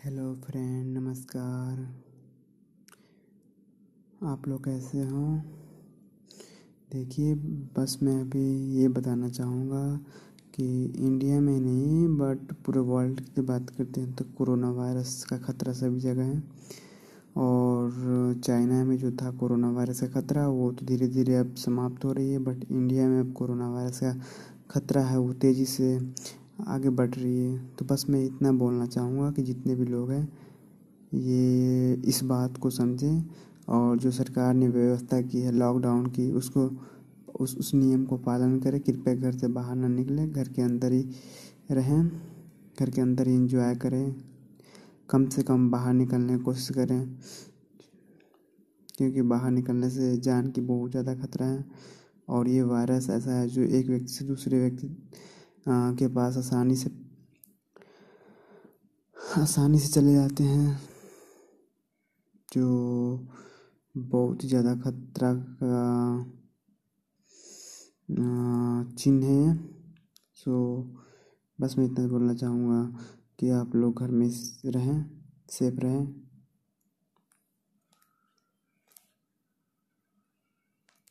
Hello friend, नमस्कार। आप लोग कैसे हो? देखिए, बस मैं अभी ये बताना चाहूँगा कि इंडिया में नहीं बट पूरे वर्ल्ड की बात करते हैं तो कोरोना वायरस का ख़तरा सभी जगह है। और चाइना में जो था कोरोना वायरस का ख़तरा, वो तो धीरे धीरे अब समाप्त हो रही है बट इंडिया में अब कोरोना वायरस का ख़तरा है वो तेज़ी से आगे बढ़ रही है। तो बस मैं इतना बोलना चाहूँगा कि जितने भी लोग हैं, ये इस बात को समझें और जो सरकार ने व्यवस्था की है लॉकडाउन की, उसको, उस उस नियम को पालन करें। कृपया घर से बाहर ना निकलें, घर के अंदर ही रहें, घर के अंदर ही इंजॉय करें। कम से कम बाहर निकलने की कोशिश करें, क्योंकि बाहर निकलने से जान की बहुत ज़्यादा खतरा है। और ये वायरस ऐसा है जो एक व्यक्ति से दूसरे व्यक्ति के पास आसानी से आसानी से चले जाते हैं, जो बहुत ही ज़्यादा खतरा का चिन्ह है। सो बस मैं इतना बोलना चाहूँगा कि आप लोग घर में रहें सेफ़ रहें।